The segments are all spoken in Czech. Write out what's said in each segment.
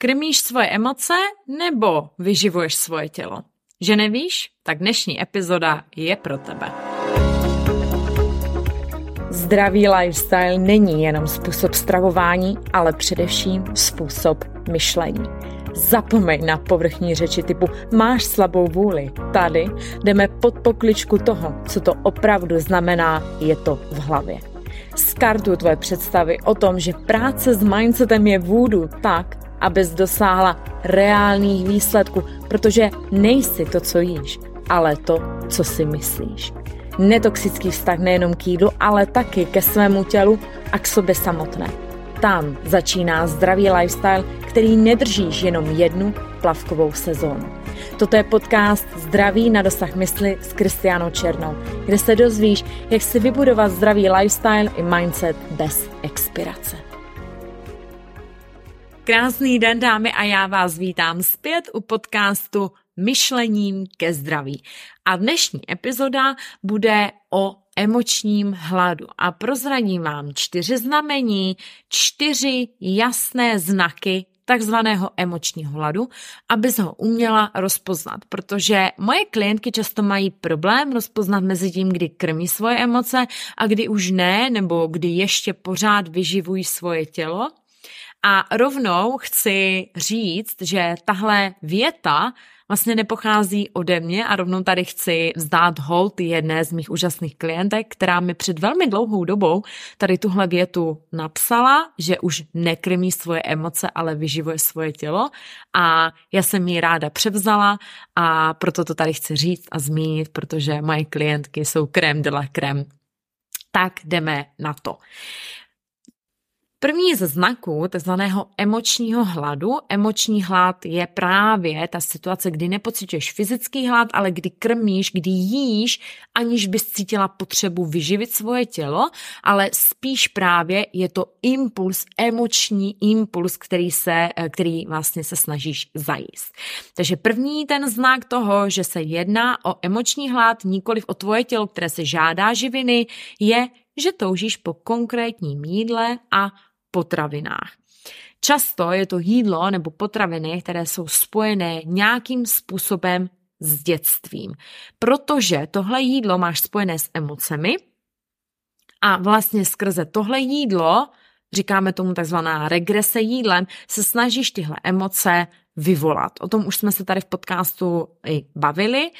Krmíš svoje emoce nebo vyživuješ svoje tělo? Že nevíš? Tak dnešní epizoda je pro tebe. Zdravý lifestyle není jenom způsob stravování, ale především způsob myšlení. Zapomeň na povrchní řeči typu máš slabou vůli. Tady jdeme pod pokličku toho, co to opravdu znamená, je to v hlavě. Skartuj tvoje představy o tom, že práce s mindsetem je vůdu tak, abys dosáhla reálných výsledků, protože nejsi to, co jíš, ale to, co si myslíš. Netoxický vztah nejenom k jídlu, ale taky ke svému tělu a k sobě samotné. Tam začíná zdravý lifestyle, který nedržíš jenom jednu plavkovou sezónu. Toto je podcast Zdraví na dosah mysli s Kristianou Černou, kde se dozvíš, jak si vybudovat zdravý lifestyle i mindset bez expirace. Krásný den, dámy, a já vás vítám zpět u podcastu Myšlením ke zdraví. A dnešní epizoda bude o emočním hladu. A prozradím vám čtyři znamení, čtyři jasné znaky takzvaného emočního hladu, abys ho uměla rozpoznat, protože moje klientky často mají problém rozpoznat mezi tím, kdy krmí svoje emoce a kdy už ne, nebo kdy ještě pořád vyživují svoje tělo. A rovnou chci říct, že tahle věta vlastně nepochází ode mě a rovnou tady chci vzdát hold jedné z mých úžasných klientek, která mi před velmi dlouhou dobou tady tuhle větu napsala, že už nekrmí svoje emoce, ale vyživuje svoje tělo a já jsem ji ráda převzala a proto to tady chci říct a zmínit, protože moje klientky jsou krem de la krem. Tak jdeme na to. První ze znaků tzv. emočního hladu, emoční hlad je právě ta situace, kdy nepocituješ fyzický hlad, ale kdy krmíš, kdy jíš, aniž bys cítila potřebu vyživit svoje tělo, ale spíš právě je to impuls, emoční impuls, který, se, který vlastně se snažíš zajíst. Takže první ten znak toho, že se jedná o emoční hlad, nikoliv o tvoje tělo, které se žádá živiny, je, že toužíš po konkrétním jídle a potravinách. Často je to jídlo nebo potraviny, které jsou spojené nějakým způsobem s dětstvím, protože tohle jídlo máš spojené s emocemi a vlastně skrze tohle jídlo, říkáme tomu takzvaná regrese jídlem, se snažíš tyhle emoce vyvolat. O tom už jsme se tady v podcastu i bavili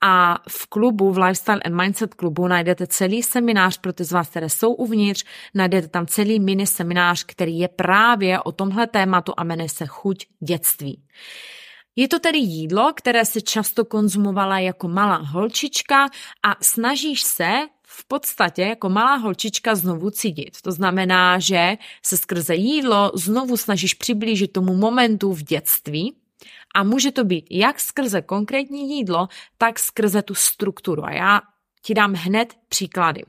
a v klubu, v Lifestyle and Mindset klubu najdete celý seminář pro ty z vás, které jsou uvnitř, najdete tam celý mini seminář, který je právě o tomhle tématu a jmenuje se Chuť dětství. Je to tedy jídlo, které se často konzumovala jako malá holčička a snažíš se v podstatě jako malá holčička znovu cítit. To znamená, že se skrze jídlo znovu snažíš přiblížit tomu momentu v dětství, a může to být jak skrze konkrétní jídlo, tak skrze tu strukturu. A já ti dám hned příklady.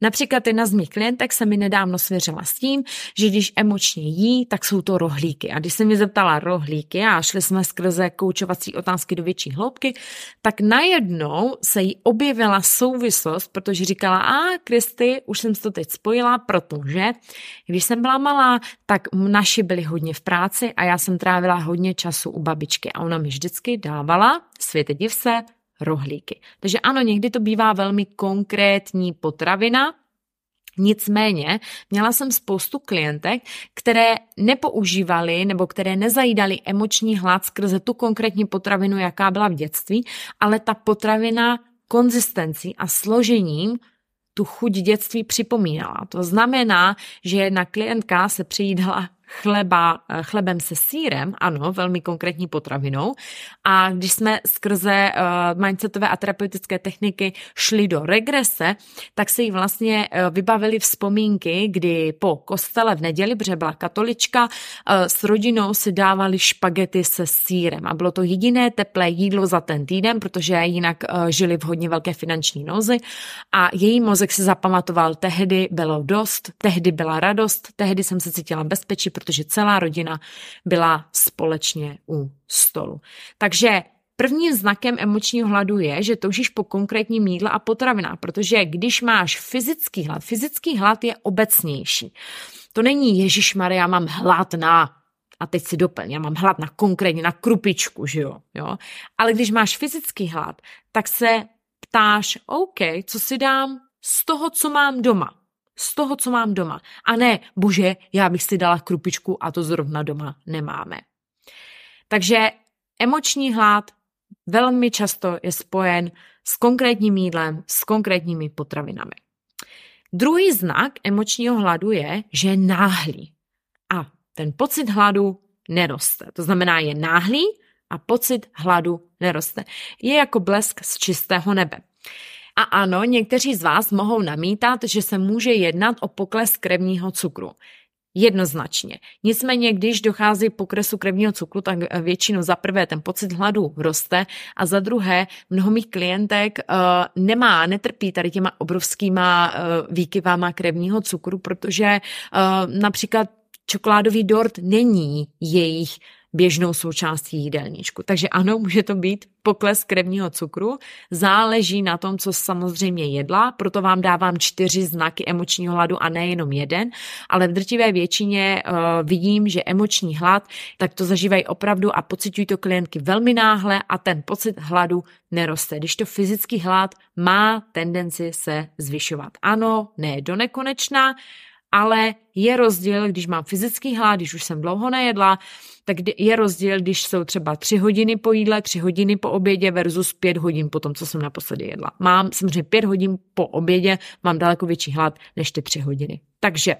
Například jedna z mých klientek se mi nedávno svěřila s tím, že když emočně jí, tak jsou to rohlíky. A když se mi zeptala rohlíky a šli jsme skrze koučovací otázky do větší hloubky, tak najednou se jí objevila souvislost, protože říkala, a Kristy, už jsem to teď spojila, protože když jsem byla malá, tak naši byli hodně v práci a já jsem trávila hodně času u babičky a ona mi vždycky dávala, světe div se, rohlíky. Takže ano, někdy to bývá velmi konkrétní potravina, Nicméně měla jsem spoustu klientek, které nepoužívaly nebo které nezajídaly emoční hlad skrze tu konkrétní potravinu, jaká byla v dětství, ale ta potravina konzistencí a složením tu chuť dětství připomínala. To znamená, že jedna klientka se přijídala chleba, eh, chlebem se sírem, ano, velmi konkrétní potravinou. A když jsme skrze uh, mindsetové a terapeutické techniky šli do regrese, tak se jí vlastně uh, vybavili vzpomínky, kdy po kostele v neděli, protože byla katolička, s rodinou si dávali špagety se sírem. A bylo to jediné teplé jídlo za ten týden, protože jinak žili v hodně velké finanční nouzi. A její mozek si zapamatoval, tehdy bylo dost, tehdy byla radost, tehdy jsem se cítila bezpečí, protože celá rodina byla společně u stolu. Takže Prvním znakem emočního hladu je, že toužíš po konkrétním jídle a potravinách, protože když máš fyzický hlad, fyzický hlad je obecnější. To není Ježíš Maria, mám hlad na a teď si doplň, já mám hlad na konkrétně, na krupičku, že jo, jo. Ale když máš fyzický hlad, tak se ptáš, OK, co si dám z toho, co mám doma. Z toho, co mám doma. A ne, bože, já bych si dala krupičku a to zrovna doma nemáme. Takže emoční hlad velmi často je spojen s konkrétním jídlem, s konkrétními potravinami. Druhý znak emočního hladu je, že je náhlý. A ten pocit hladu neroste. To znamená, je náhlý a pocit hladu neroste. Je jako blesk z čistého nebe. A ano, někteří z vás mohou namítat, že se může jednat o pokles krevního cukru. Jednoznačně. Nicméně, když dochází k pokresu krevního cukru, tak většinou za prvé ten pocit hladu roste a za druhé mnoho mých klientek uh, nemá, netrpí tady těma obrovskýma uh, výkyvama krevního cukru, protože uh, například čokoládový dort není jejich běžnou součástí jídelníčku. Takže ano, může to být pokles krevního cukru, záleží na tom, co samozřejmě jedla, proto vám dávám čtyři znaky emočního hladu a ne jenom jeden, ale v drtivé většině uh, vidím, že emoční hlad, tak to zažívají opravdu a pocitují to klientky velmi náhle a ten pocit hladu neroste. Když to fyzický hlad má tendenci se zvyšovat. Ano, ne do nekonečna, ale je rozdíl, když mám fyzický hlad, když už jsem dlouho nejedla, tak je rozdíl, když jsou třeba tři hodiny po jídle, tři hodiny po obědě versus pět hodin po tom, co jsem naposledy jedla. Mám samozřejmě pět hodin po obědě, mám daleko větší hlad než ty tři hodiny. Takže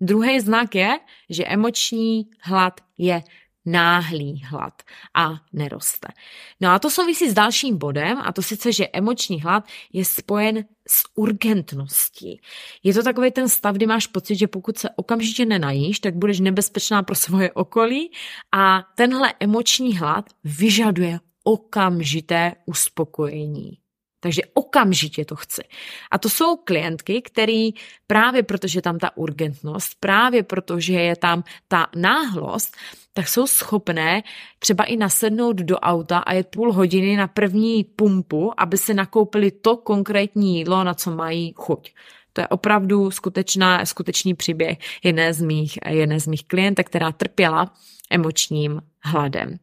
druhý znak je, že emoční hlad je náhlý hlad a neroste. No a to souvisí s dalším bodem, a to sice, že emoční hlad je spojen s urgentností. Je to takový ten stav, kdy máš pocit, že pokud se okamžitě nenajíš, tak budeš nebezpečná pro svoje okolí a tenhle emoční hlad vyžaduje okamžité uspokojení. Takže okamžitě to chci. A to jsou klientky, který právě protože tam ta urgentnost, právě protože je tam ta náhlost, tak jsou schopné třeba i nasednout do auta a jet půl hodiny na první pumpu, aby si nakoupili to konkrétní jídlo, na co mají chuť. To je opravdu skutečná, skutečný příběh jedné z mých, jedné z mých klientek, která trpěla emočním hladem.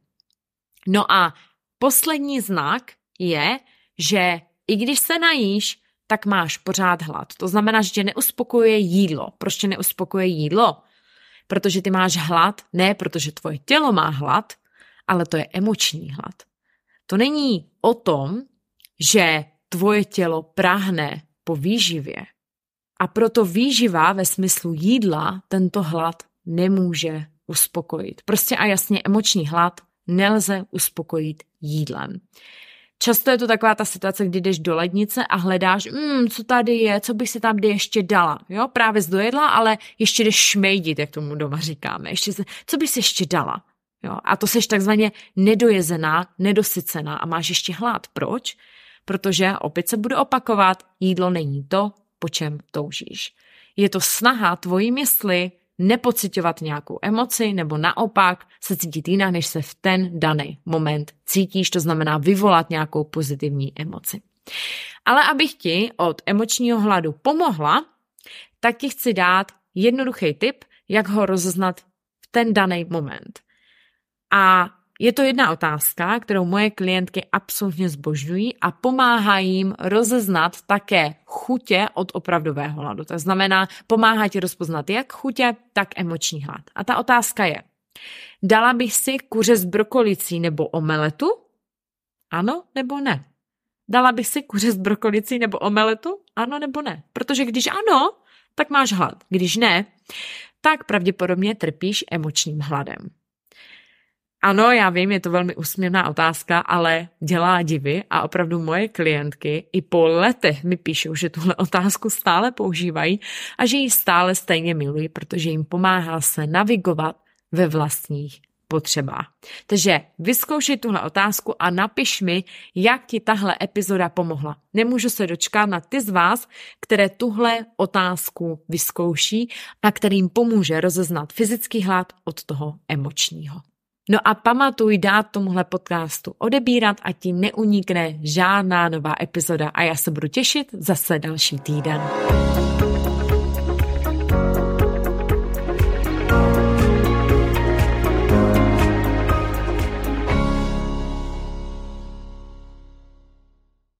No a poslední znak je, že i když se najíš, tak máš pořád hlad. To znamená, že tě neuspokojuje jídlo. Proč tě neuspokojuje jídlo? Protože ty máš hlad, ne protože tvoje tělo má hlad, ale to je emoční hlad. To není o tom, že tvoje tělo prahne po výživě. A proto výživa ve smyslu jídla tento hlad nemůže uspokojit. Prostě a jasně emoční hlad nelze uspokojit jídlem. Často je to taková ta situace, kdy jdeš do lednice a hledáš, mm, co tady je, co bych si tam kdy ještě dala. Jo, právě zdojedla, ale ještě jdeš šmejdit, jak tomu doma říkáme. Ještě se, co bys ještě dala? Jo, a to seš takzvaně nedojezená, nedosycená a máš ještě hlad. Proč? Protože opět se bude opakovat, jídlo není to, po čem toužíš. Je to snaha tvojí mysli nepocitovat nějakou emoci nebo naopak se cítit jinak, než se v ten daný moment cítíš, to znamená vyvolat nějakou pozitivní emoci. Ale abych ti od emočního hladu pomohla, tak ti chci dát jednoduchý tip, jak ho rozeznat v ten daný moment. A je to jedna otázka, kterou moje klientky absolutně zbožňují a pomáhá jim rozeznat také chutě od opravdového hladu. To znamená, pomáhá ti rozpoznat jak chutě, tak emoční hlad. A ta otázka je, dala bych si kuře s brokolicí nebo omeletu? Ano nebo ne? Dala bych si kuře s brokolicí nebo omeletu? Ano nebo ne? Protože když ano, tak máš hlad. Když ne, tak pravděpodobně trpíš emočním hladem. Ano, já vím, je to velmi úsměvná otázka, ale dělá divy a opravdu moje klientky i po letech mi píšou, že tuhle otázku stále používají a že ji stále stejně milují, protože jim pomáhá se navigovat ve vlastních potřebách. Takže vyzkoušej tuhle otázku a napiš mi, jak ti tahle epizoda pomohla. Nemůžu se dočkat na ty z vás, které tuhle otázku vyzkouší a kterým pomůže rozeznat fyzický hlad od toho emočního. No a pamatuj dát tomuhle podcastu odebírat a ti neunikne žádná nová epizoda a já se budu těšit zase další týden.